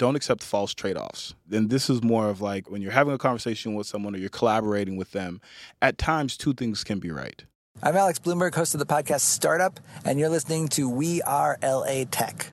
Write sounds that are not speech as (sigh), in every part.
don't accept false trade-offs. Then this is more of like when you're having a conversation with someone or you're collaborating with them at times two things can be right. I'm alex blumberg host of the podcast startup and you're listening to we are la tech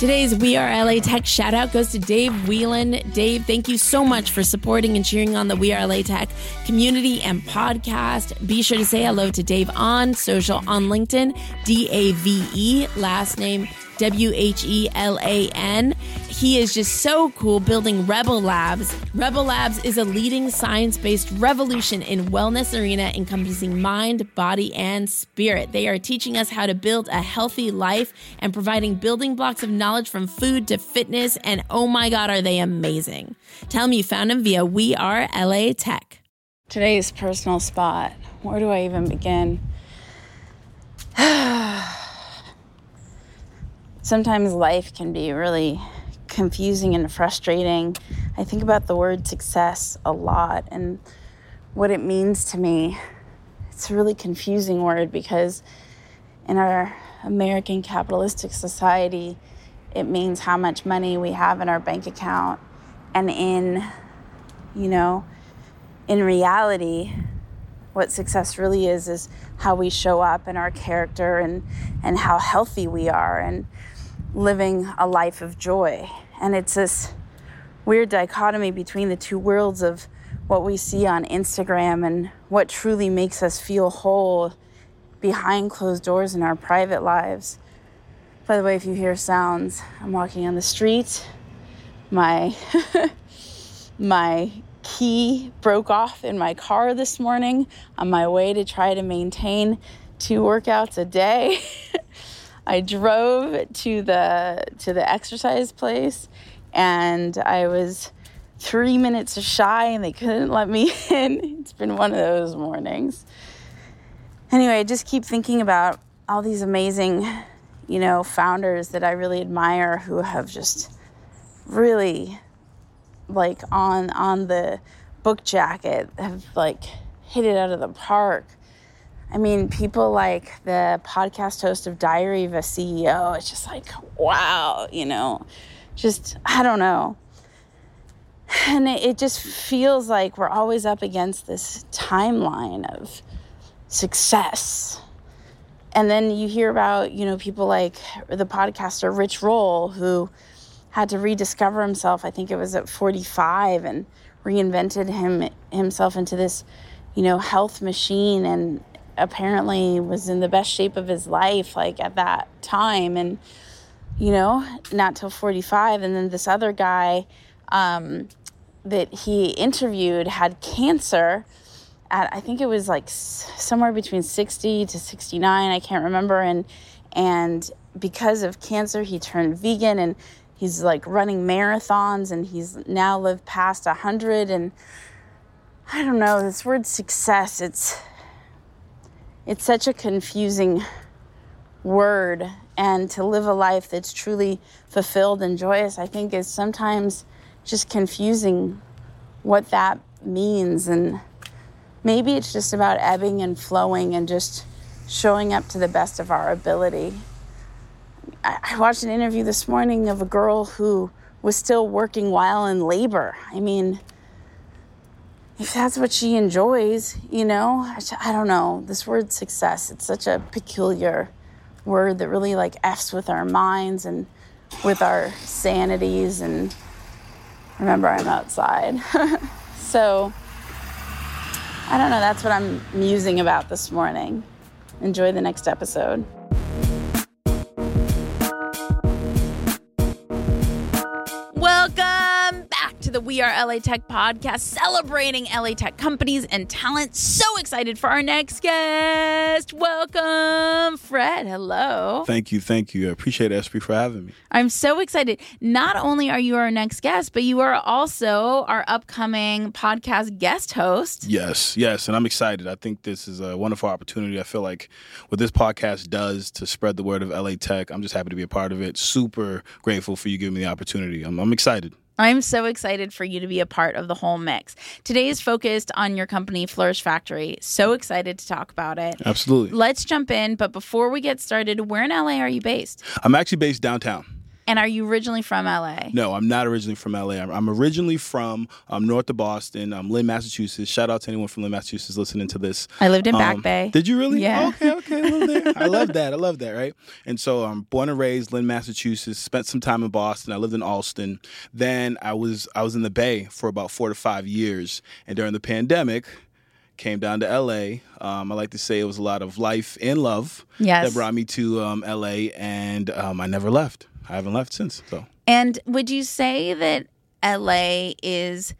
Today's We Are LA Tech shout out goes to Dave Whelan. Dave, thank you so much for supporting and cheering on the We Are LA Tech community and podcast. Be sure to say hello to Dave on social on LinkedIn, D A V E, last name W H E L A N. He is just so cool building Rebel Labs. Rebel Labs is a leading science based revolution in wellness arena encompassing mind, body, and spirit. They are teaching us how to build a healthy life and providing building blocks of knowledge from food to fitness. And oh my God, are they amazing! Tell me you found them via We Are LA Tech. Today's personal spot. Where do I even begin? (sighs) (sighs) sometimes life can be really confusing and frustrating. I think about the word success a lot and what it means to me. It's a really confusing word because in our American capitalistic society, it means how much money we have in our bank account. And in, you know, in reality, what success really is is how we show up and our character and, and how healthy we are. And living a life of joy. And it's this weird dichotomy between the two worlds of what we see on Instagram and what truly makes us feel whole behind closed doors in our private lives. By the way, if you hear sounds, I'm walking on the street. My (laughs) my key broke off in my car this morning on my way to try to maintain two workouts a day. (laughs) I drove to the to the exercise place and I was three minutes shy and they couldn't let me (laughs) in. It's been one of those mornings. Anyway, I just keep thinking about all these amazing, you know, founders that I really admire who have just really like on on the book jacket have like hit it out of the park I mean, people like the podcast host of Diary of a CEO, it's just like, wow, you know, just, I don't know. And it, it just feels like we're always up against this timeline of success. And then you hear about, you know, people like the podcaster Rich Roll, who had to rediscover himself, I think it was at 45, and reinvented him himself into this, you know, health machine and apparently was in the best shape of his life like at that time. And you know not till 45 and then this other guy um, that he interviewed had cancer at i think it was like somewhere between 60 to 69 i can't remember. And and because of cancer he turned vegan and he's like running marathons and he's now lived past 100 and i don't know this word success it's it's such a confusing word and to live a life that's truly fulfilled and joyous i think is sometimes just confusing what that means. And maybe it's just about ebbing and flowing and just showing up to the best of our ability. I, watched an interview this morning of a girl who was still working while in labor. I mean if that's what she enjoys, you know, I don't know. This word success, it's such a peculiar word that really like F's with our minds and with our sanities. And remember I'm outside. (laughs) so I don't know. That's what I'm musing about this morning. Enjoy the next episode. The We Are LA Tech podcast, celebrating LA Tech companies and talent. So excited for our next guest. Welcome, Fred. Hello. Thank you, thank you. I appreciate Espree for having me. I'm so excited. Not only are you our next guest, but you are also our upcoming podcast guest host. Yes, yes, and I'm excited. I think this is a wonderful opportunity. I feel like what this podcast does to spread the word of LA Tech, I'm just happy to be a part of it. Super grateful for you giving me the opportunity. I'm, I'm excited. I'm so excited for you to be a part of the whole mix. Today is focused on your company, Flourish Factory. So excited to talk about it. Absolutely. Let's jump in. But before we get started, where in LA are you based? I'm actually based downtown. And are you originally from LA? No, I'm not originally from LA. I'm, I'm originally from um, north of Boston, um, Lynn, Massachusetts. Shout out to anyone from Lynn, Massachusetts listening to this. I lived in Back Um, Bay. Did you really? Yeah. Okay, okay, a little there. I love (laughs) that. I love that, right? And so I'm born and raised Lynn, Massachusetts. Spent some time in Boston. I lived in Allston. Then I was I was in the Bay for about four to five years. And during the pandemic, came down to LA. Um, I like to say it was a lot of life and love Yes. that brought me to um, LA, and um, I never left. I haven't left since. So. And would you say that LA is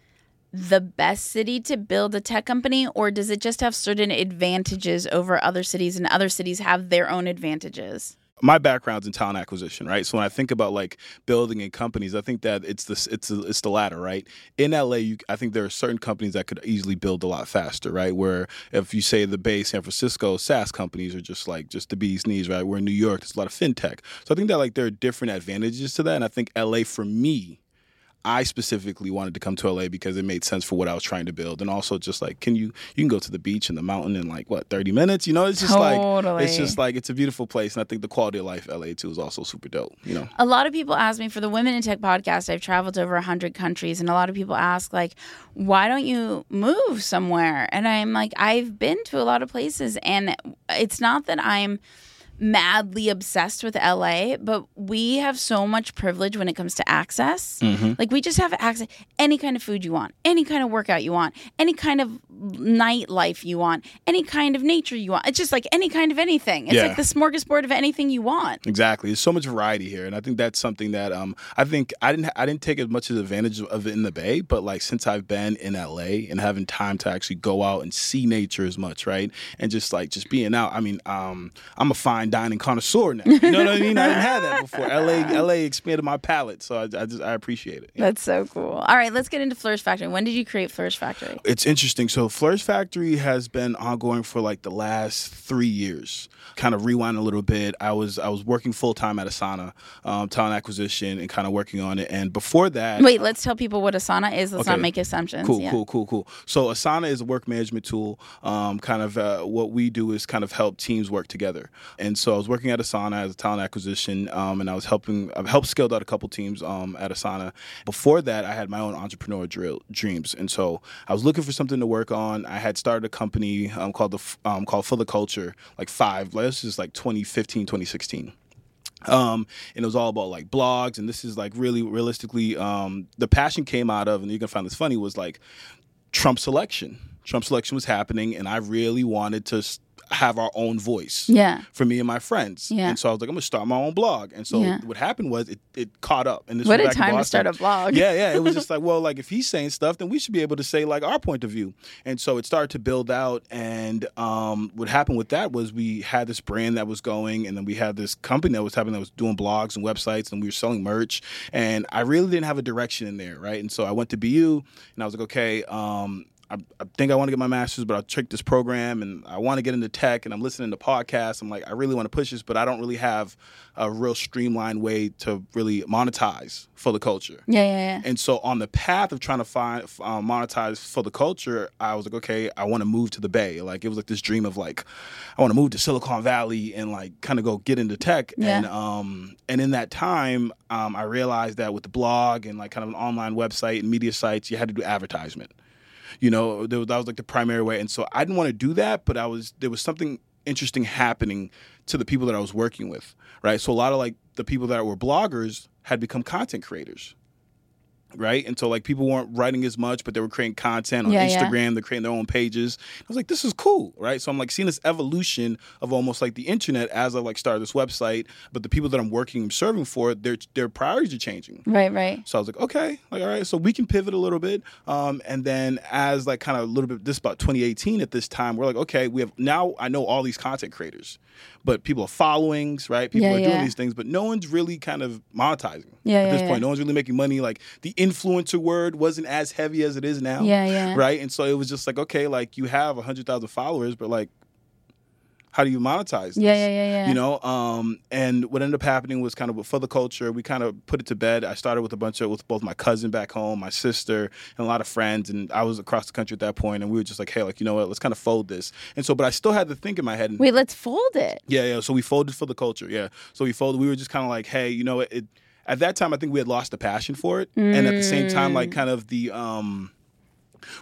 the best city to build a tech company, or does it just have certain advantages over other cities and other cities have their own advantages? My background's in talent acquisition, right? So when I think about like building in companies, I think that it's the it's the- it's the latter, right? In LA, you, I think there are certain companies that could easily build a lot faster, right? Where if you say the Bay, San Francisco, SaaS companies are just like just the bee's knees, right? Where in New York, there's a lot of fintech. So I think that like there are different advantages to that, and I think LA for me. I specifically wanted to come to LA because it made sense for what I was trying to build, and also just like, can you you can go to the beach and the mountain in like what thirty minutes? You know, it's just like it's just like it's a beautiful place, and I think the quality of life LA too is also super dope. You know, A lot of people ask me for the Women in Tech podcast. I've traveled to over 100 countries, and a lot of people ask, like, why don't you move somewhere? And I'm like, I've been to a lot of places, and it's not that I'm madly obsessed with LA, but we have so much privilege when it comes to access. Mm-hmm. Like, we just have access any kind of food you want, any kind of workout you want, any kind of nightlife you want, any kind of nature you want. It's just like any kind of anything. It's Yeah. like the smorgasbord of anything you want. exactly. There's so much variety here, and I think that's something that um I think I didn't I didn't take as much advantage of it in the Bay, but like since I've been in LA and having time to actually go out and see nature as much, right, and just like just being out. I mean, um, I'm a fine dining connoisseur now. You know what I mean? I didn't have that before. LA LA expanded my palate, so I, I just I appreciate it. That's so cool. All right, let's get into Flourish Factory. When did you create Flourish Factory? It's interesting. So Flourish Factory has been ongoing for like the last three years. Kind of rewind a little bit. I was I was working full time at Asana, um, talent acquisition, and kind of working on it. And before that, Wait, let's tell people what Asana is. Let's not make assumptions. Cool, Yeah. cool, cool, cool. So Asana is a work management tool. Um, kind of uh, what we do is kind of help teams work together. And so I was working at Asana as a talent acquisition, um, and I was helping. I've helped scaled out a couple teams um, at Asana. Before that, I had my own entrepreneur drill, dreams, and so I was looking for something to work on. I had started a company um, called the um, called For the Culture, like five. Like, this is like 2015, 2016 um and it was all about like blogs and this is like really realistically um the passion came out of and you're gonna find this funny was like trump's election trump's election was happening and i really wanted to have our own voice Yeah. for me and my friends. Yeah. and so i was like i'm gonna start my own blog. And so Yeah. what happened was it, it caught up. And this What was a time to start a blog. yeah yeah. It was just (laughs) like well like if he's saying stuff then we should be able to say like our point of view. And so it started to build out. And um, what happened with that was we had this brand that was going and then we had this company that was happening that was doing blogs and websites and we were selling merch. And i really didn't have a direction in there right? And so i went to bu and i was like okay um, I, I think I want to get my master's, but I'll take this program and I want to get into tech and I'm listening to podcasts. I'm like, I really want to push this, but I don't really have a real streamlined way to really monetize for the culture. Yeah, yeah, yeah. And so on the path of trying to find um, monetize for the culture, I was like, okay, I want to move to the Bay. Like it was like this dream of like, I want to move to Silicon Valley and like kind of go get into tech. Yeah. And um and in that time, um, I realized that with the blog and like kind of an online website and media sites, you had to do advertisement. You know, was, that was like the primary way. And so I didn't want to do that, but I was there was something interesting happening to the people that I was working with, right? So a lot of like the people that were bloggers had become content creators right? And so like people weren't writing as much, but they were creating content on Yeah, yeah. Instagram. They're creating their own pages. I was like, this is cool, right? So I'm like seeing this evolution of almost like the internet as I like started this website. But the people that I'm working and serving for, their their priorities are changing. Right, right. So I was like, okay, like all right, so we can pivot a little bit. Um, and then as like kind of a little bit, this about 2018 at this time, we're like, okay, we have now I know all these content creators, but people are followings, right? People Yeah, are doing these things, but no one's really kind of monetizing Yeah, at this yeah. point. No one's really making money. Like the influencer word wasn't as heavy as it is now. Yeah, yeah. Right. And so it was just like, okay, like you have hundred thousand followers, but like, how do you monetize? This? Yeah, yeah, yeah, yeah. You know, um, and what ended up happening was kind of for the culture, we kind of put it to bed. I started with a bunch of with both my cousin back home, my sister, and a lot of friends, and I was across the country at that point, and we were just like, hey, like you know what, let's kind of fold this. And so, but I still had to think in my head. And, Wait, let's fold it. yeah, yeah. So we folded for the culture. Yeah. So we folded. We were just kind of like, hey, you know, it, at that time, I think we had lost the passion for it, and at the same time, like kind of the um,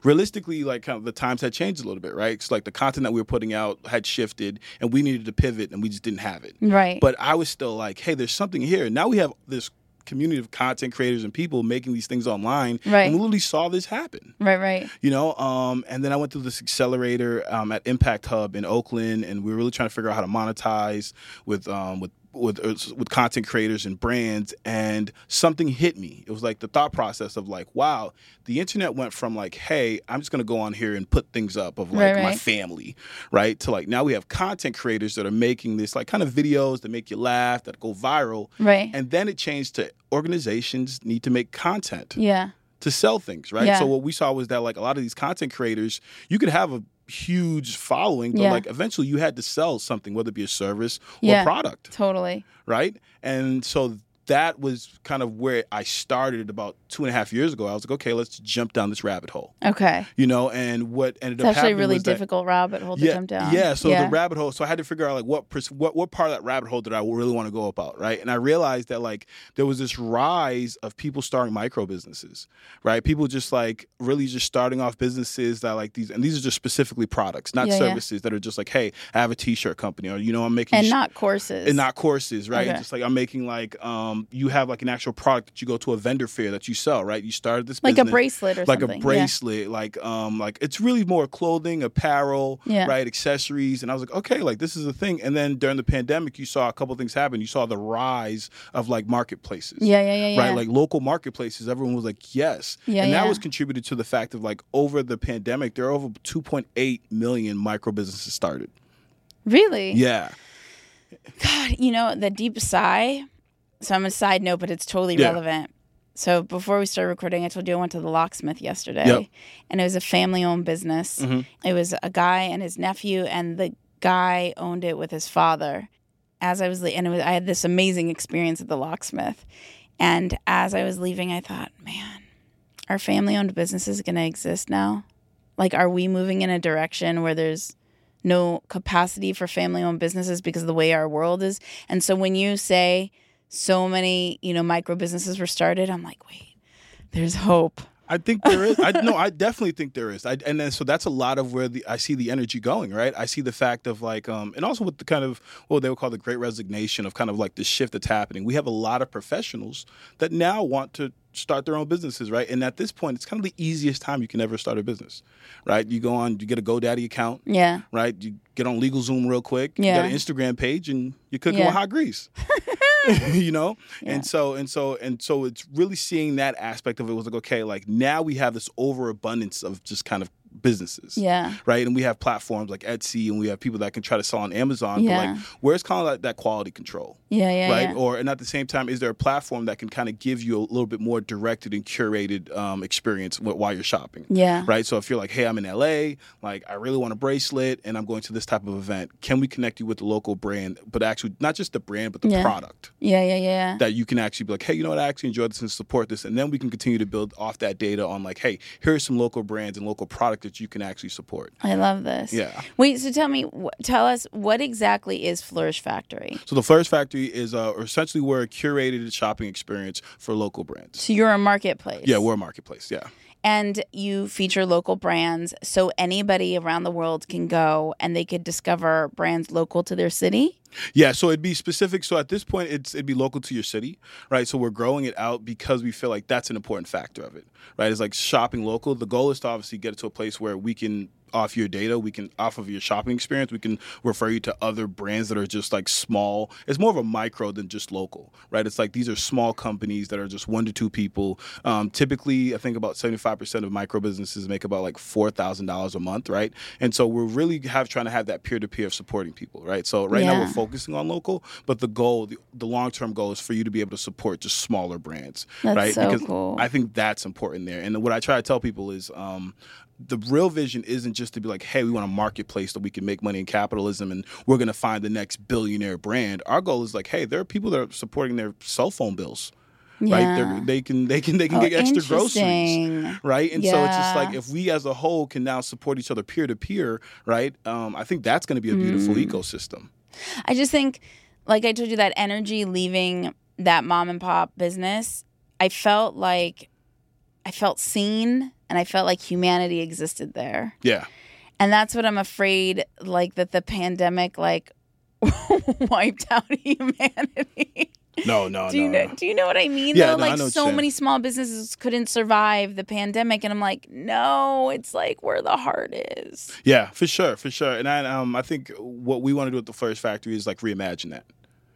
realistically, like kind of the times had changed a little bit, right? It's like the content that we were putting out had shifted, and we needed to pivot, and we just didn't have it. Right. But I was still like, hey, there's something here. Now we have this community of content creators and people making these things online, Right. and we literally saw this happen right, right. you know um, and then i went through this accelerator um, at impact hub in oakland and we were really trying to figure out how to monetize with um, with with uh, with content creators and brands and something hit me it was like the thought process of like wow the internet went from like hey i'm just going to go on here and put things up of like Right, my family right to like now we have content creators that are making this like kind of videos that make you laugh that go viral Right. and then it changed to organizations need to make content Yeah. to sell things, right? Yeah. So what we saw was that like a lot of these content creators, you could have a huge following, but Yeah. like eventually you had to sell something, whether it be a service or Yeah. product, Totally. right? And so that was kind of where I started about two and a half years ago. I was like, okay, let's jump down this rabbit hole, Okay. you know. And what ended It's up actually happening really was that- difficult rabbit hole to yeah, jump down. Yeah, so the rabbit hole. So I had to figure out like what what what part of that rabbit hole did I really want to go about, right? And I realized that like there was this rise of people starting micro businesses, right? People just like really just starting off businesses that like these, and these are just specifically products, not Yeah, yeah. services that are just like, hey, I have a T-shirt company, or you know, I'm making and sh- not courses. and not courses, right? Okay. Just like I'm making like um you have like an actual product that you go to a vendor fair that you sell, right? You started this like a bracelet or like something. a bracelet, like um, like it's really more clothing, apparel, Yeah. right, accessories, and I was like, okay, like this is a thing. And then during the pandemic, you saw a couple things happen. You saw the rise of like marketplaces, Yeah, yeah, yeah, yeah. right, like local marketplaces. Everyone was like, yes, Yeah, and that yeah. was contributed to the fact of like over the pandemic, there are over 2.8 million micro businesses started. really? Yeah, God, you know, the deep sigh. So I'm a side note, but it's totally Yeah. relevant. So before we started recording, I told you I went to the locksmith yesterday, Yep. and it was a family-owned business. Mhm. It was a guy and his nephew, and the guy owned it with his father. As I was, le- and it was, I had this amazing experience at the locksmith. And as I was leaving, I thought, man, our family-owned business is going to exist now. Like, are we moving in a direction where there's no capacity for family owned businesses because of the way our world is. And so when you say so many, you know, micro businesses were started, I'm like, wait, there's hope. I think there is. I no, (laughs) I definitely think there is. I, and then so that's a lot of where the I see the energy going. Right. I see the fact of like, um, and also with the kind of what they would call the Great Resignation of kind of like the shift that's happening. We have a lot of professionals that now want to start their own businesses. Right. And at this point, it's kind of the easiest time you can ever start a business. Right. You go on, you get a GoDaddy account. Yeah. Right. You get on LegalZoom real quick. Yeah. You got an Instagram page, and you're cooking Yeah. with hot grease. (laughs) (laughs) you know Yeah. and so and so and so it's really seeing that aspect of it was like okay like now we have this overabundance of just kind of businesses Yeah. right and we have platforms like etsy and we have people that can try to sell on amazon Yeah. but like where's kind of like that quality control Yeah. Yeah. right yeah. or and at the same time is there a platform that can kind of give you a little bit more directed and curated um, experience while you're shopping Yeah. right? So if you're like, hey, I'm in LA, like I really want a bracelet and I'm going to this type of event, can we connect you with the local brand, but actually not just the brand, but the Yeah. product Yeah. Yeah. Yeah. that you can actually be like, hey, you know what, I actually enjoy this and support this. And then we can continue to build off that data on like, hey, here's some local brands and local product that you can actually support. I love this. Yeah. Wait. So tell me, tell us what exactly is Flourish Factory? So the Flourish Factory is uh, essentially we're a curated shopping experience for local brands. So you're a marketplace. Yeah, we're a marketplace. Yeah. And you feature local brands so anybody around the world can go and they could discover brands local to their city. Yeah, so it'd be specific. So at this point, it's it'd be local to your city, right? So we're growing it out because we feel like that's an important factor of it, right? It's like shopping local. The goal is to obviously get it to a place where we can off your data we can off of your shopping experience we can refer you to other brands that are just like small. It's more of a micro than just local right? It's like these are small companies that are just one to two people. Um, typically i think about 75% of micro businesses make about like $4000 a month right? And so we're really have trying to have that peer-to-peer of supporting people right? So right now we're focusing on local but the goal the, the long-term goal is for you to be able to support just smaller brands That's right? so because cool. i think that's important there. And what i try to tell people is um, the real vision isn't just to be like, hey, we want a marketplace that we can make money in capitalism and we're going to find the next billionaire brand. Our goal is like, hey, there are people that are supporting their cell phone bills. Right, They're, they can they can they can Oh, get extra groceries, right? And so it's just like if we as a whole can now support each other peer to peer, right? Um, I think that's going to be a beautiful Mm. ecosystem. I just think, like I told you, that energy leaving that mom and pop business, I felt like I felt seen and I felt like humanity existed there. Yeah, And that's what I'm afraid, like that the pandemic, like (laughs) wiped out (laughs) humanity. no, no, do you no, know? no. Do you know what I mean? Yeah, though, no, I like so many small businesses couldn't survive the pandemic, and I'm like, no, it's like where the heart is. Yeah, for sure, for sure. And I um I think what we want to do at the Flourish Factory is like reimagine that.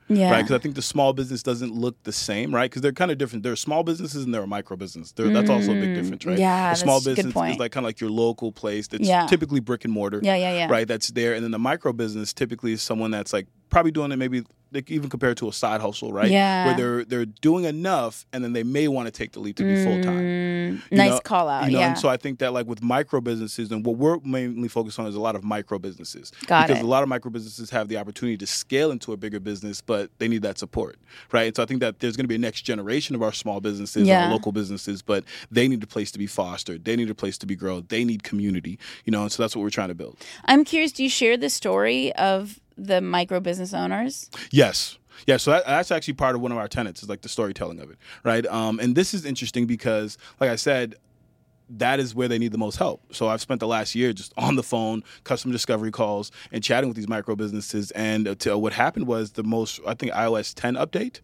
Yeah, right? Because I think the small business doesn't look the same, right? Because they're kind of different. There are small businesses and there are micro businesses. There, that's also a big difference, right? Mm, yeah, a small business is like kind of like your local place that's Yeah. typically brick and mortar, yeah, yeah, yeah. right? That's there, and then the micro business typically is someone that's like probably doing it maybe like even compared to a side hustle, right? Yeah. where they're they're doing enough, and then they may want to take the leap to be full time. Mm, nice know- call out. You know, yeah. and so I think that like with micro businesses and what we're mainly focused on is a lot of micro businesses. Got because it. a lot of micro businesses have the opportunity to scale into a bigger business, but they need that support, right? And so I think that there's going to be a next generation of our small businesses, Yeah. our local businesses, but they need a place to be fostered. They need a place to be grown. They need community, you know, and so that's what we're trying to build. I'm curious. Do you share the story of the micro business owners? Yes. Yeah, so that, that's actually part of one of our tenets is like the storytelling of it, right? Um, and this is interesting because, like I said, that is where they need the most help. So I've spent the last year just on the phone, customer discovery calls, and chatting with these micro businesses. And what happened was the most, I think, iOS 10 update,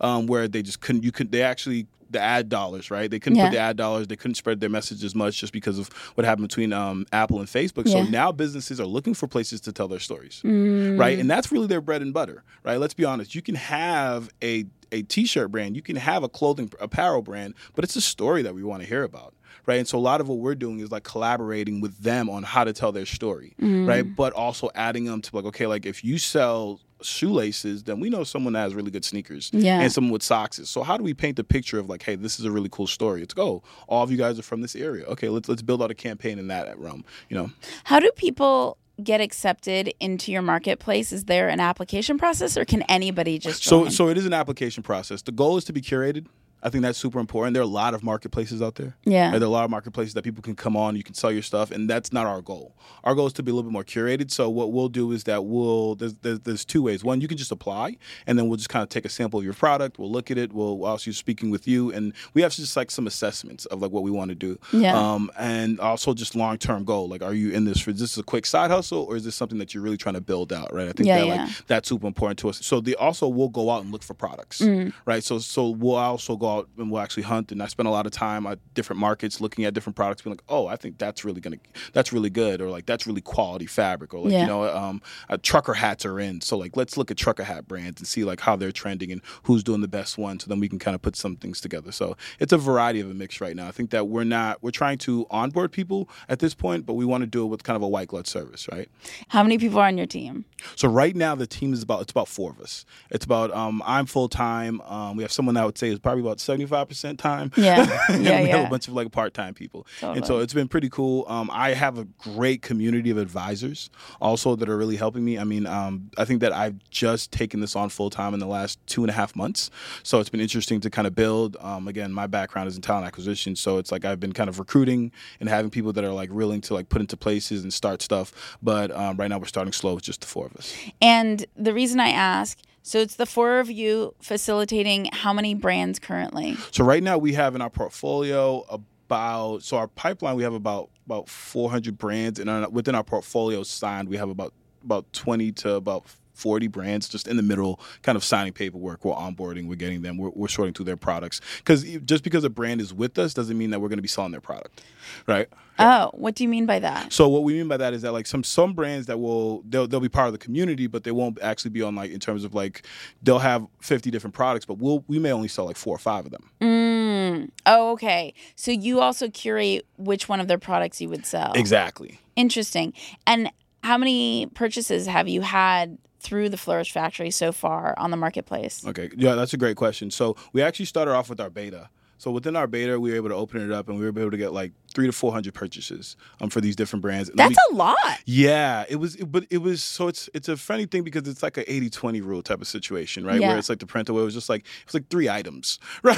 um, where they just couldn't. You could. They actually the ad dollars, right? They couldn't Yeah. put the ad dollars. They couldn't spread their message as much just because of what happened between um, Apple and Facebook. So now businesses are looking for places to tell their stories Mm. right? And that's really their bread and butter, right? Let's be honest. You can have a a t-shirt brand, you can have a clothing apparel brand, but it's a story that we want to hear about. Right. And so a lot of what we're doing is like collaborating with them on how to tell their story. Mm. Right. But also adding them to like, okay, like if you sell shoelaces, then we know someone that has really good sneakers. Yeah. And someone with socks. So how do we paint the picture of like, hey, this is a really cool story? It's go. all of you guys are from this area. Okay, let's let's build out a campaign in that realm. You know. How do people get accepted into your marketplace? Is there an application process, or can anybody just So, so it is an application process. The goal is to be curated. I think that's super important. There are a lot of marketplaces out there. Yeah. Right? There are a lot of marketplaces that people can come on. You can sell your stuff, and that's not our goal. Our goal is to be a little bit more curated. So what we'll do is that we'll there's there's, there's two ways. One, you can just apply, and then we'll just kind of take a sample of your product. We'll look at it. We'll you're speaking with you, and we have just like some assessments of like what we want to do. Yeah. Um, and also just long term goal. Like, are you in this for this is this a quick side hustle, or is this something that you're really trying to build out? Right. I think Yeah, that yeah. like that's super important to us. So the also we'll go out and look for products, Mm. right? So so we'll also go out and we'll actually hunt. And I spend a lot of time at different markets looking at different products, being like, oh, I think that's really gonna that's really good, or like that's really quality fabric, or like Yeah. you know, um, uh, trucker hats are in. So like let's look at trucker hat brands and see like how they're trending and who's doing the best one. So then we can kind of put some things together. So it's a variety of a mix right now. I think that we're not we're trying to onboard people at this point, but we want to do it with kind of a white glove service, right? How many people are on your team? So right now the team is about it's about four of us. It's about um, I'm full time. Um, we have someone that I would say is probably about seventy five percent time. Yeah. (laughs) and Yeah, we have yeah. a bunch of like part time people. And so it's been pretty cool. Um, I have a great community of advisors also that are really helping me. I mean, um, I think that I've just taken this on full time in the last two and a half months. So it's been interesting to kind of build. Um, again, my background is in talent acquisition, so it's like I've been kind of recruiting and having people that are like willing to like put into places and start stuff. But um, right now we're starting slow with just the four of us. And the reason I ask, so it's the four of you facilitating how many brands currently? So right now we have in our portfolio about so our pipeline we have about about 400 brands and our, within our portfolio signed we have about about 20 to about 40 brands just in the middle, kind of signing paperwork. We're onboarding, we're getting them, we're, we're sorting through their products. Because just because a brand is with us doesn't mean that we're going to be selling their product, right? Oh, what do you mean by that? So what we mean by that is that like some some brands that will they'll they'll be part of the community, but they won't actually be on like in terms of like they'll have 50 different products, but we'll we may only sell like four or five of them. Mm. Oh, okay. So you also curate which one of their products you would sell. Exactly. Interesting. And how many purchases have you had through the Flourish Factory so far on the marketplace? Okay, yeah, that's a great question. So we actually started off with our beta. So within our beta, we were able to open it up and we were able to get like three to four hundred purchases um, for these different brands. And That's we, a lot. Yeah, it was, but it was so it's it's a funny thing because it's like an 80-20 rule type of situation, right? Yeah. Where it's like the Pareto where it was just like it was like three items, (laughs) right?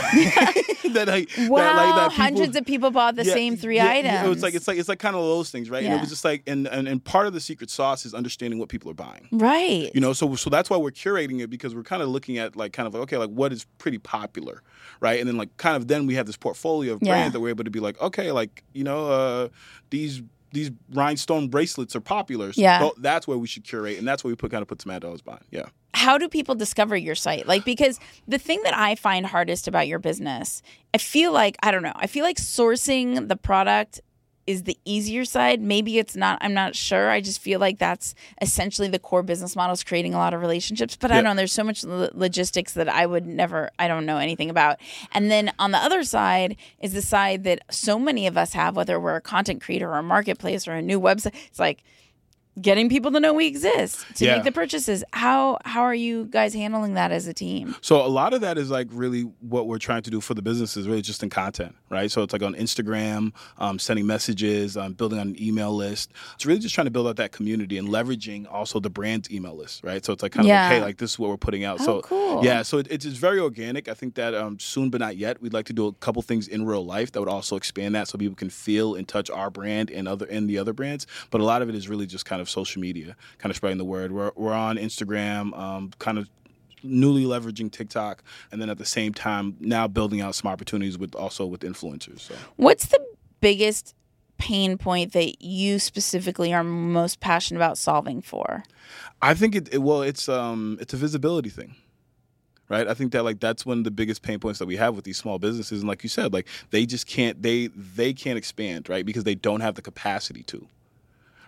that like Wow, that, like, that people- hundreds of people bought the yeah, same three yeah, items. Yeah, it was like it's like it's like kind of those things, right? And it was just like and, and and part of the secret sauce is understanding what people are buying. right. You know, so so that's why we're curating it because we're kind of looking at like kind of like okay, like what is pretty popular, right? And then like kind of then we have this portfolio of Yeah. brands that we're able to be like, okay, like you know, uh, these these rhinestone bracelets are popular. So Yeah. that's where we should curate, and that's where we put kind of put some ad dollars behind. Yeah. how do people discover your site? Like, because the thing that I find hardest about your business, I feel like, I don't know, I feel like sourcing the product is the easier side. Maybe it's not, I'm not sure. I just feel like that's essentially the core business model is creating a lot of relationships. But I don't know, there's so much lo- logistics that I would never, I don't know anything about. And then on the other side is the side that so many of us have, whether we're a content creator or a marketplace or a new website. It's like, getting people to know we exist to Yeah. make the purchases how how are you guys handling that as a team So a lot of that is like really what we're trying to do for the businesses, really just in content, right? So it's like on Instagram, um, sending messages, um, building on an email list. It's really just trying to build out that community and leveraging also the brand's email list, right? So it's like kind of Yeah. like, hey, like this is what we're putting out. Oh, so cool. yeah, so it, it's very organic. I think that um, soon but not yet, we'd like to do a couple things in real life that would also expand that so people can feel and touch our brand and other and the other brands. But a lot of it is really just kind of social media, kind of spreading the word. We're we're on Instagram, um, kind of newly leveraging TikTok, and then at the same time now building out some opportunities with also with influencers. So what's the biggest pain point that you specifically are most passionate about solving for I think it, it well, it's um it's a visibility thing. Right, I think that like that's one of the biggest pain points that we have with these small businesses, and like you said, like they just can't they they can't expand, right, because they don't have the capacity to,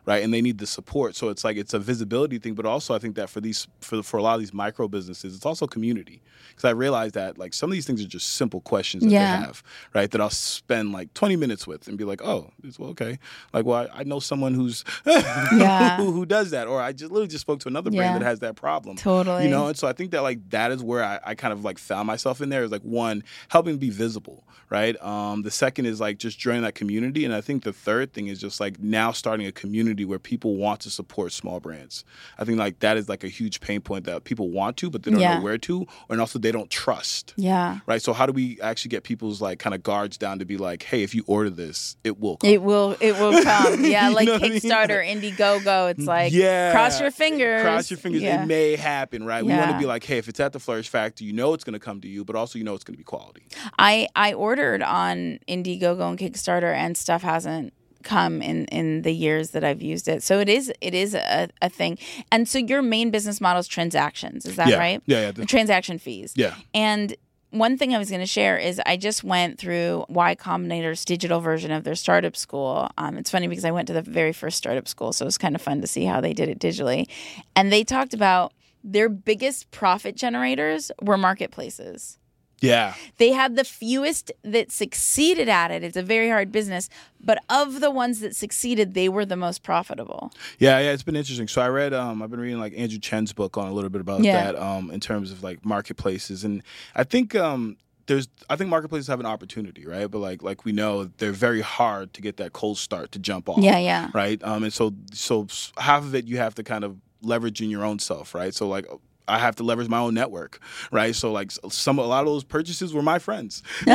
right, and they need the support. So it's like it's a visibility thing, but also I think that for these for for a lot of these micro businesses, it's also community, because I realize that like some of these things are just simple questions that Yeah. they have, right, that I'll spend like twenty minutes with and be like, oh, it's well okay, like well I, I know someone who's (laughs) Yeah. who, who does that, or I just literally just spoke to another Yeah. brand that has that problem. Totally. You know, and so I think that like that is where I, I kind of like found myself in there is like one, helping be visible, right? Um, the second is like just joining that community. And I think the third thing is just like now starting a community where people want to support small brands. I think like that is like a huge pain point that people want to, but they don't Yeah. know where to, and also they don't trust. yeah Right. So how do we actually get people's like kind of guards down to be like, hey, if you order this, it will come. it will it will come (laughs) yeah You like know what I mean? kickstarter indiegogo it's like yeah. cross your fingers Cross your fingers. yeah. It may happen, right? We want to be like, hey, if it's at the Flourish Factory, you know it's going to come to you, but also you know it's going to be quality. I I ordered on Indiegogo and Kickstarter, and stuff hasn't come in in the years that I've used it. So it is it is a, a thing. And so your main business model is transactions. Is that Yeah. right? Yeah, yeah. The transaction fees. Yeah. And one thing I was going to share is I just went through Y Combinator's digital version of their startup school. Um, it's funny because I went to the very first startup school, so it was kind of fun to see how they did it digitally. And they talked about their biggest profit generators were marketplaces. Yeah. They had the fewest that succeeded at it. It's a very hard business, but of the ones that succeeded, they were the most profitable. Yeah, yeah, it's been interesting. So I read, um, I've been reading like Andrew Chen's book on a little bit about Yeah. that, um, in terms of like marketplaces, and I think um, there's, I think marketplaces have an opportunity, right? But like, like we know, they're very hard to get that cold start to jump off. Yeah, yeah. Right. Um, and so, so half of it you have to kind of leverage in your own self, right? So like. I have to leverage my own network, right? So like some a lot of those purchases were my friends. (laughs) (laughs) you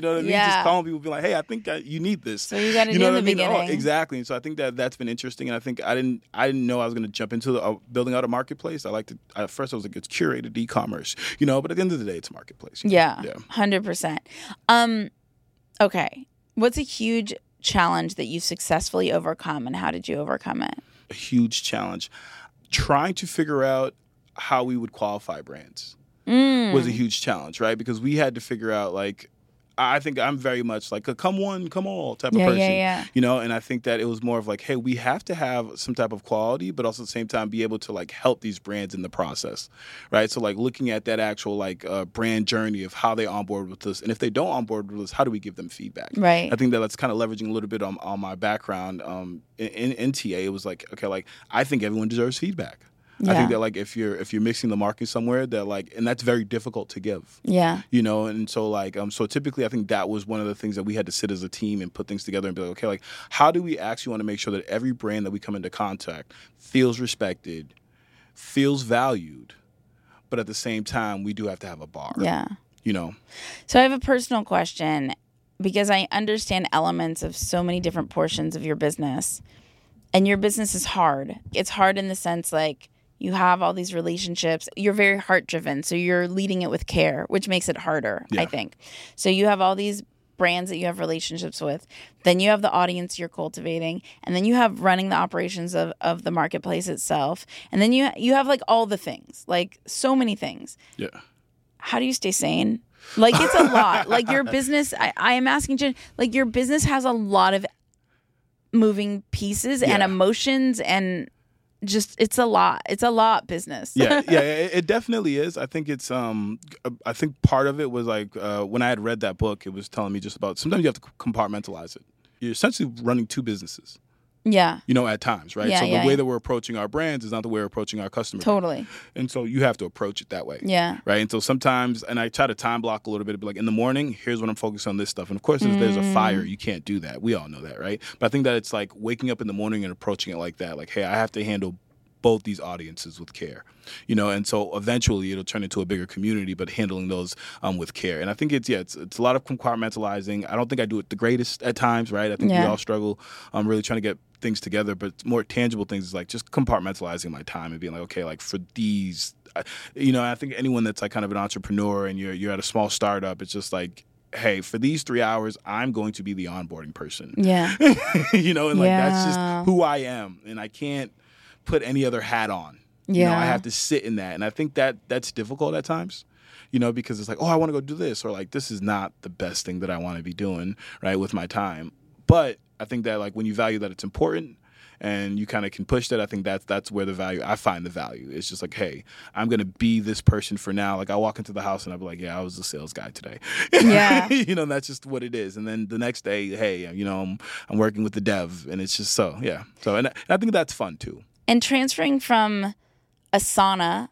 know what I mean? Yeah. Just calling people, be like, "Hey, I think you need this." So you gotta you know in what the I mean? Oh, beginning. exactly. And so I think that that's been interesting. And I think I didn't I didn't know I was going to jump into the, uh, building out a marketplace. I like to at first I was like it's curated e-commerce, you know. But at the end of the day, it's a marketplace. you know? Yeah, Yeah. hundred percent. Um, okay. What's a huge challenge that you successfully overcome and how did you overcome it? A huge challenge. Trying to figure out how we would qualify brands Mm. was a huge challenge, right? Because we had to figure out like I think I'm very much like a come one, come all type Yeah, of yeah, person. yeah. You know, and I think that it was more of like, hey, we have to have some type of quality, but also at the same time be able to like help these brands in the process. Right. So like looking at that actual like uh, brand journey of how they onboard with us. And if they don't onboard with us, how do we give them feedback? Right. I think that that's kind of leveraging a little bit on, on my background um, in, in, in TA. It was like, okay, like I think everyone deserves feedback. I think that like if you're if you're mixing the market somewhere that like and that's very difficult to give Yeah. you know and so like um so typically i think that was one of the things that we had to sit as a team and put things together and be like okay like how do we actually want to make sure that every brand that we come into contact feels respected feels valued but at the same time we do have to have a bar Yeah. you know So I have a personal question because I understand elements of so many different portions of your business. And your business is hard. It's hard in the sense like you have all these relationships. You're very heart driven, so you're leading it with care, which makes it harder, I think. So you have all these brands that you have relationships with. Then you have the audience you're cultivating, and then you have running the operations of, of the marketplace itself. And then you you have like all the things, like so many things yeah how do you stay sane? Like it's a (laughs) lot. Like your business, I, I am asking Jen, like your business has a lot of moving pieces and emotions and just it's a lot. It's a lot business. yeah, (laughs) yeah, it, it definitely is. I think it's um, I think part of it was like uh, when I had read that book, it was telling me just about sometimes you have to compartmentalize it. You're essentially running two businesses, yeah. you know, at times, right? Yeah, so yeah, the way yeah. that we're approaching our brands is not the way we're approaching our customers, Totally. and so you have to approach it that way. Yeah. Right. And so sometimes, and I try to time block a little bit, be like, in the morning, here's when I'm focused on this stuff. And of course, if there's a fire, Mm. you can't do that. We all know that, right? But I think that it's like waking up in the morning and approaching it like that. Like, hey, I have to handle both these audiences with care, you know. And so eventually, it'll turn into a bigger community, but handling those um, with care. And I think it's yeah, it's it's a lot of compartmentalizing. I don't think I do it the greatest at times, right? I think we all struggle um, really trying to get things together, but more tangible things is like just compartmentalizing my time and being like, okay, like for these, I- you know, I think anyone that's like kind of an entrepreneur and you're you're at a small startup, it's just like. Hey, for these three hours, I'm going to be the onboarding person. Yeah. (laughs) you know, and like that's just who I am, and I can't put any other hat on. You know, I have to sit in that, and I think that that's difficult at times. You know, because it's like, oh, I want to go do this, or like this is not the best thing that I want to be doing, right, with my time. But I think that like when you value that it's important and you kind of can push that, I think that's that's where the value I find the value. It's just like, hey, I'm gonna be this person for now. Like I walk into the house and I'll be like, yeah, I was the sales guy today. Yeah. (laughs) you know, that's just what it is. And then the next day, hey, you know, I'm I'm working with the dev, and it's just so yeah. So and, I- and I think that's fun too. And transferring from Asana,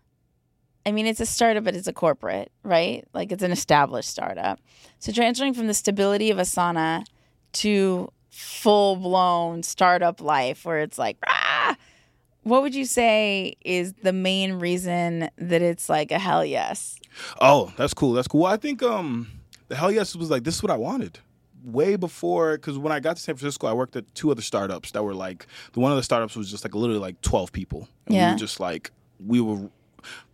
I mean, it's a startup, but it's a corporate, right? Like it's an established startup. So transferring from the stability of Asana to full blown startup life where it's like, ah, what would you say is the main reason that it's like a hell yes? Oh, that's cool. That's cool. I think um the hell yes was like this is what I wanted. Way before, because when I got to San Francisco, I worked at two other startups that were like the one of the startups was just like literally like twelve people. And We Yeah. were just like we were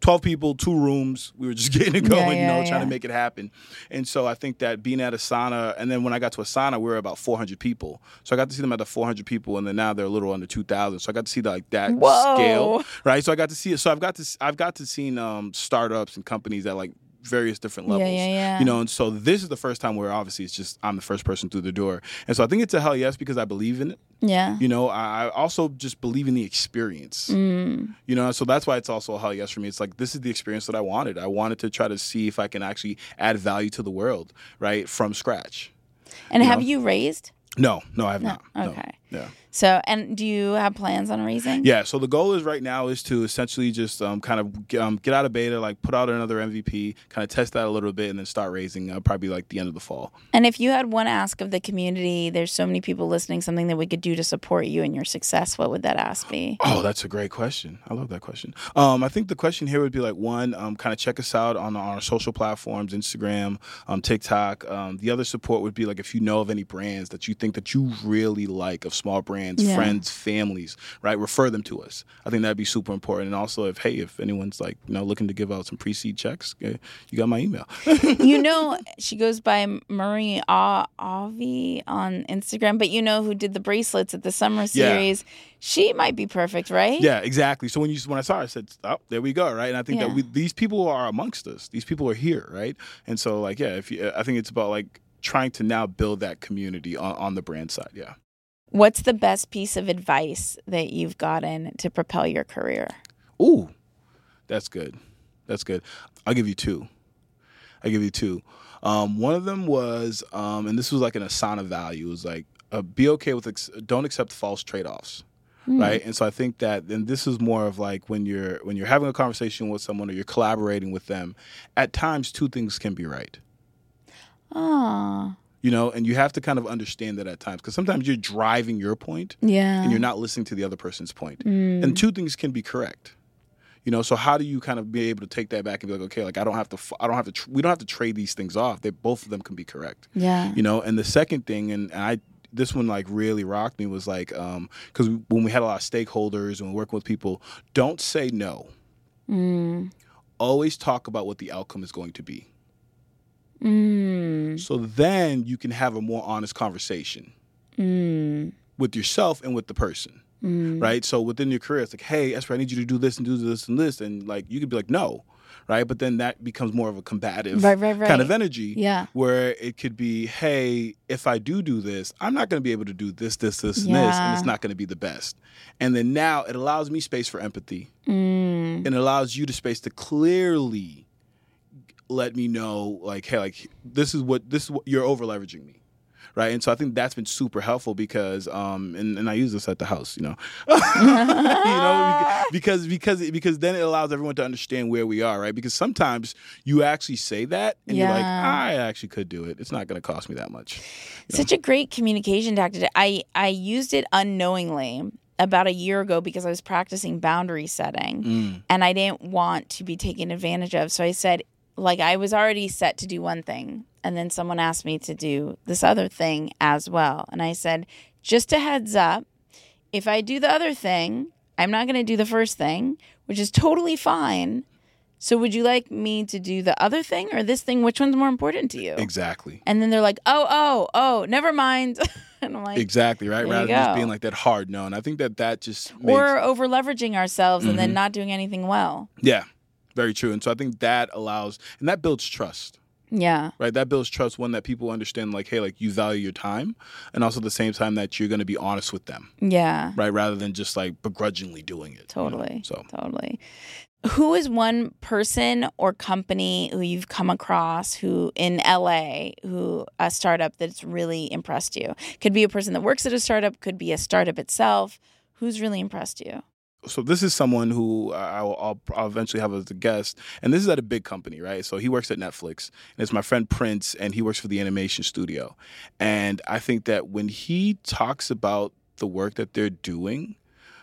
12 people, two rooms. We were just (laughs) getting it going, you yeah, know, trying to make it happen. And so I think that being at Asana, and then when I got to Asana, we were about 400 people. So I got to see them at the 400 people, and then now they're a little under 2,000. So I got to see like that Whoa. scale, right? So I got to see it. So I've got to I've got to see um, startups and companies that like various different levels. yeah, yeah. You know, and so this is the first time where obviously it's just I'm the first person through the door, and so I think it's a hell yes because I believe in it. Yeah. You know, I I also just believe in the experience. Mm. You know, so that's why it's also a hell yes for me. It's like this is the experience that I wanted. I wanted to try to see if I can actually add value to the world, right, from scratch. And You have know? you raised? No, no, I have not. No. Okay. Yeah. So, and do you have plans on raising? Yeah, so the goal is right now is to essentially just um, kind of get, um, get out of beta, like put out another MVP, kind of test that a little bit, and then start raising uh, probably like the end of the fall. And if you had one ask of the community, there's so many people listening, something that we could do to support you and your success, what would that ask be? Oh, that's a great question. I love that question. Um, I think the question here would be like one, um, kind of check us out on our social platforms, Instagram, um, TikTok. Um, the other support would be like if you know of any brands that you think that you really like of small brands brands, Yeah. friends, families, right? Refer them to us. I think that'd be super important. And also, if hey, if anyone's like you know looking to give out some pre-seed checks, eh, you got my email. (laughs) you know, she goes by Marie A- Avi on Instagram, but you know who did the bracelets at the summer Yeah. series? She might be perfect, right? Yeah, exactly. So when you when I saw her, I said, "Oh, there we go." Right, and I think Yeah. that we, these people are amongst us. These people are here, right? And so, like, yeah, if you, I think it's about like trying to now build that community on, on the brand side. Yeah. What's the best piece of advice that you've gotten to propel your career? Ooh, that's good. That's good. I'll give you two. I'll give you two. Um, one of them was, um, and this was like an Asana value. It was like, uh, be okay with, ex- don't accept false trade offs. Right. And so I think that, and this is more of like when you're, when you're having a conversation with someone or you're collaborating with them, at times two things can be right. Oh, You know, and you have to kind of understand that at times because sometimes you're driving your point yeah. and you're not listening to the other person's point. And two things can be correct. You know, so how do you kind of be able to take that back and be like, okay, like I don't have to, i don't have to, tr- we don't have to trade these things off. They both of them can be correct. yeah. You know, and the second thing, and, I, this one like really rocked me was like, um, because when we had a lot of stakeholders and we're working with people, don't say no. Always talk about what the outcome is going to be. Mm. So then you can have a more honest conversation Mm. with yourself and with the person. Mm. Right. So within your career, it's like, hey, Espree, I need you to do this and do this and this. And like you could be like, no. Right. But then that becomes more of a combative Right, right, kind of energy. Yeah. Where it could be, hey, if I do do this, I'm not going to be able to do this, this, this, and this. And it's not going to be the best. And then now it allows me space for empathy. Mm. And it allows you the space to clearly let me know, like, hey, like this is what this is what you're over leveraging me. Right. And so I think that's been super helpful because um and, and I use this at the house, you know. (laughs) you know, (laughs) because because because then it allows everyone to understand where we are, right? Because sometimes you actually say that and you're like, I actually could do it. It's not gonna cost me that much. Such a great communication tactic. I I used it unknowingly about a year ago because I was practicing boundary setting Mm. and I didn't want to be taken advantage of. So I said like I was already set to do one thing and then someone asked me to do this other thing as well. And I said, just a heads up, if I do the other thing, I'm not going to do the first thing, which is totally fine. So would you like me to do the other thing or this thing? Which one's more important to you? Exactly. And then they're like, oh, oh, oh, never mind. (laughs) and I'm like, Exactly, right? Rather than just being like that hard no. And I think that that just makes, or over leveraging ourselves and Mm-hmm. then not doing anything well. yeah, very true. And so I think that allows and that builds trust. Yeah. right that builds trust one that people understand like hey like you value your time and also at the same time that you're going to be honest with them Yeah. right rather than just like begrudgingly doing it you know? Totally. so Totally. Who is one person or company who you've come across who in LA who a startup that's really impressed you? Could be a person that works at a startup, could be a startup itself. Who's really impressed you? So this is someone who I'll, I'll, I'll eventually have as a guest and this is at a big company right? So he works at netflix and it's my friend prince and he works for the animation studio. And i think that when he talks about the work that they're doing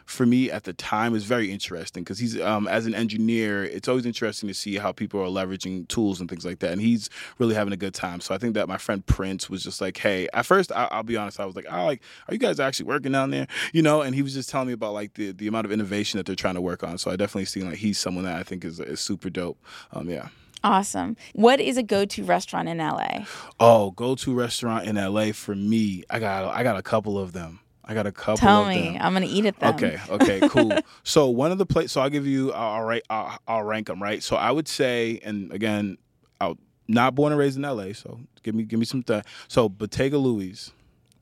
for me at the time is very interesting because he's um, as an engineer it's always interesting to see how people are leveraging tools and things like that and he's really having a good time. So i think that my friend prince was just like hey at first I, i'll be honest i was like oh like are you guys actually working down there? You know and he was just telling me about like the, the amount of innovation that they're trying to work on. So i definitely see like he's someone that i think is, is super dope um, yeah. Awesome. What is a go-to restaurant in LA? oh go to restaurant in la for me i got i got a couple of them i got a couple Tell of me. them I'm gonna eat at them. Okay. Okay. Cool. (laughs) so one of the places. So I'll give you. I'll rate. I'll, I'll rank them. Right. So I would say, and again, I'm not born and raised in L.A. So give me give me some. Th- so Bottega Louie.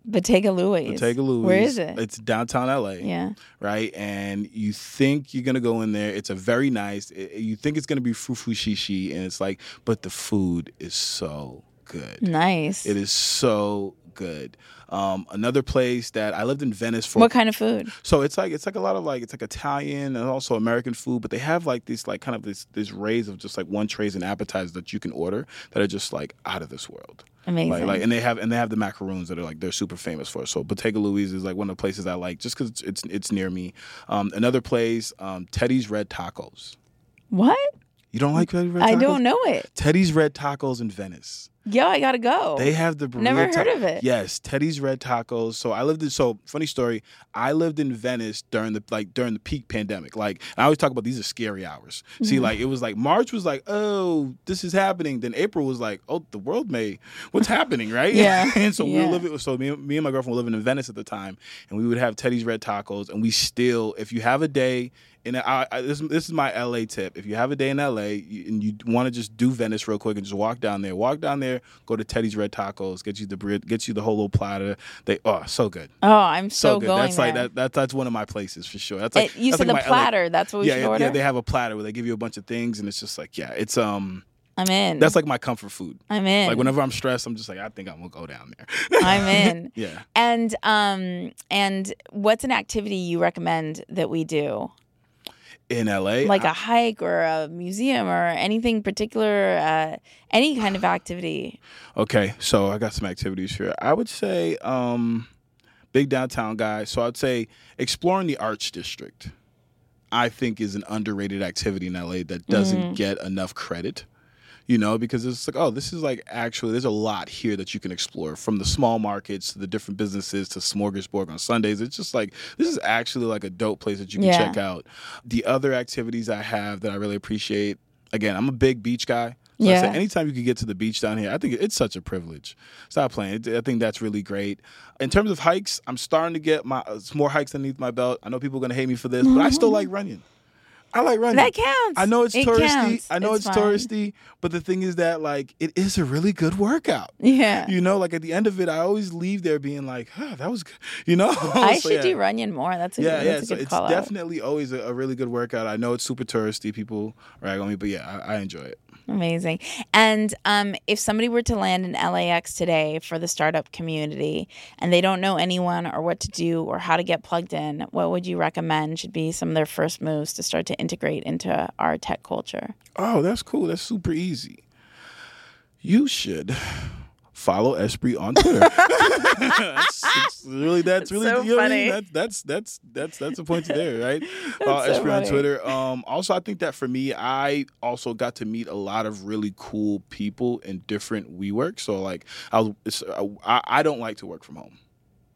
Bottega Louie. Bottega Louie. Where is it? It's downtown L.A. yeah. Right. And you think you're gonna go in there. It's a very nice. it- you think it's gonna be fufu shishi, and it's like, but the food is so good. Nice. It is so good. Um, another place that I lived in Venice for What kind of food? so it's like it's like a lot of like it's like Italian and also American food, but they have like these like kind of this this rays of just like one trays and appetizers that you can order that are just like out of this world. Amazing. Like, like and they have and they have the macaroons that are like they're super famous for. So Bottega Louise is like one of the places I like just because it's, it's it's near me. Um, another place, um, Teddy's Red Tacos. what? You don't like Teddy's Red Tacos? I don't know it. Teddy's Red Tacos in Venice. Yo, I gotta go. They have the burrito Never ta- heard of it. Yes, Teddy's Red Tacos. So I lived in. So funny story. I lived in Venice during the like during the peak pandemic. Like I always talk about these are scary hours. See, Mm-hmm. like it was like March was like, oh, this is happening. Then April was like, oh, the world may, what's happening, right? (laughs) Yeah. (laughs) and so we Yeah. were living. So me, me and my girlfriend were living in Venice at the time, and we would have Teddy's Red Tacos, and we still, if you have a day. And I, I, this, this is my LA tip. If you have a day in LA and you want to just do Venice real quick and just walk down there, walk down there, go to Teddy's Red Tacos, get you the get you the whole little platter. They oh so good, oh, I'm so, so, good. going That's like that, that. That's one of my places for sure. That's like It- you that's said like the my LA platter. That's what we yeah, should yeah, order. yeah. They have a platter where they give you a bunch of things, and it's just like yeah, it's um I'm in. that's like my comfort food. I'm in. Like whenever I'm stressed, I'm just like I think I'm gonna go down there. I'm in. (laughs) yeah. And um and what's an activity you recommend that we do? In LA, Like I- a hike or a museum or anything particular, uh, any kind of activity. Okay, so I got some activities here. I would say um big downtown guy. So I'd say exploring the arts district. I think is an underrated activity in LA that doesn't get enough credit. You know, because it's like, oh, this is like actually there's a lot here that you can explore from the small markets to the different businesses to Smorgasburg on Sundays. It's just like this is actually like a dope place that you can Yeah. check out. The other activities I have that I really appreciate. Again, I'm a big beach guy. So I Yeah. say anytime you can get to the beach down here, I think it's such a privilege. Stop playing. I think that's really great. In terms of hikes, I'm starting to get my uh, more hikes underneath my belt. I know people are gonna hate me for this, but I still like Runyon. I like Runyon. That counts. I know it's It touristy. counts. I know it's, It's touristy, but the thing is that like it is a really good workout. Yeah. You know, like at the end of it, I always leave there being like, huh, that was good. (laughs) You know? I (laughs) So, should yeah. do Runyon more. That's a, Yeah, yeah. So it's out. definitely always a, a really good workout. I know it's super touristy. People rag on me, but yeah, I, I enjoy it. Amazing. And um, if somebody were to land in LAX today for the startup community and they don't know anyone or what to do or how to get plugged in, what would you recommend should be some of their first moves to start to integrate into our tech culture? Oh, that's cool. That's super easy. You should follow Espree on Twitter. (laughs) that's, it's really that's really so you know what I mean? funny. That's that's that's that's the point there, right? (laughs) Follow so Espree on. Twitter. Um, also, I think that for me, I also got to meet a lot of really cool people in different WeWork. So like, I was it's, I, I don't like to work from home.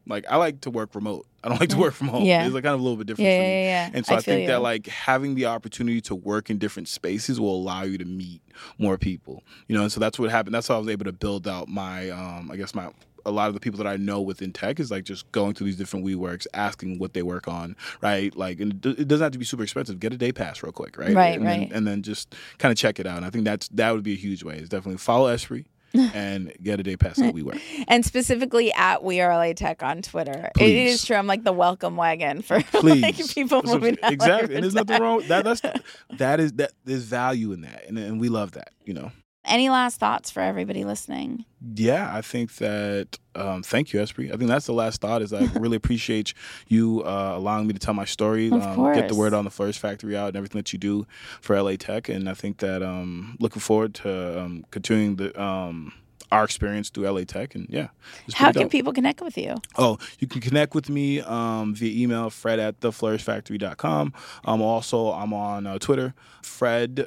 Like I like to work remote. I don't (laughs) like to work from home. Yeah. It's like kind of a little bit different Yeah, for me. yeah, yeah. And so I I, think you. that like having the opportunity to work in different spaces will allow you to meet more people. You know, and so that's what happened. That's how I was able to build out my um I guess my a lot of the people that I know within tech is like just going to these different WeWorks, asking what they work on, right? Like, and it doesn't have to be super expensive. Get a day pass real quick, right? Right, and Then, right. and then just kind of check it out. And I think that's that would be a huge way. Is definitely follow Espree (laughs) and get a day pass at WeWork. And specifically at We Are LA Tech on Twitter. It Please. is true. I'm like the welcome wagon for (laughs) Please, like people That's moving exactly. And there's nothing wrong with that. That's (laughs) that is that there's value in that, and and we love that. You know. Any last thoughts for everybody listening? Yeah, I think that. Um, thank you, Espree. I think that's the last thought. Is I (laughs) really appreciate you uh, allowing me to tell my story, Of um, get the word on the Flourish Factory out, and everything that you do for LA Tech. And I think that um, looking forward to um, continuing the um, our experience through LA Tech. And yeah, How can dope. people connect with you? Oh, you can connect with me um, via email, fred at theflourishfactory.com. Um, also, I'm on uh, Twitter, Fred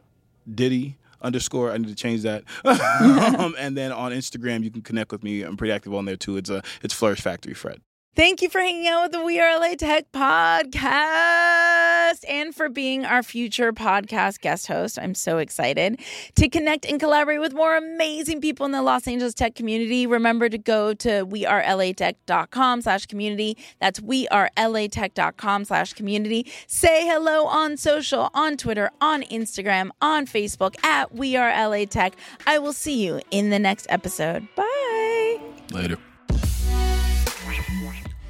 Diddy underscore. I need to change that. (laughs) um, and then on Instagram, you can connect with me. I'm pretty active on there too. It's a it's Flourish Factory Fred. Thank you for hanging out with the We Are LA Tech podcast and for being our future podcast guest host. I'm so excited to connect and collaborate with more amazing people in the Los Angeles tech community. Remember to go to wearelatech.com slash community. That's wearelatech.com slash community. Say hello on social, on Twitter, on Instagram, on Facebook at We Are LA Tech. I will see you in the next episode. Bye. Later.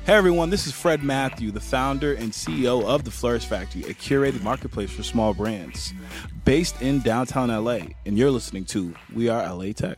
Hey everyone, this is Fred Mathieu, the founder and CEO of The Flourish Factory, a curated marketplace for small brands based in downtown LA. And you're listening to We Are LA Tech.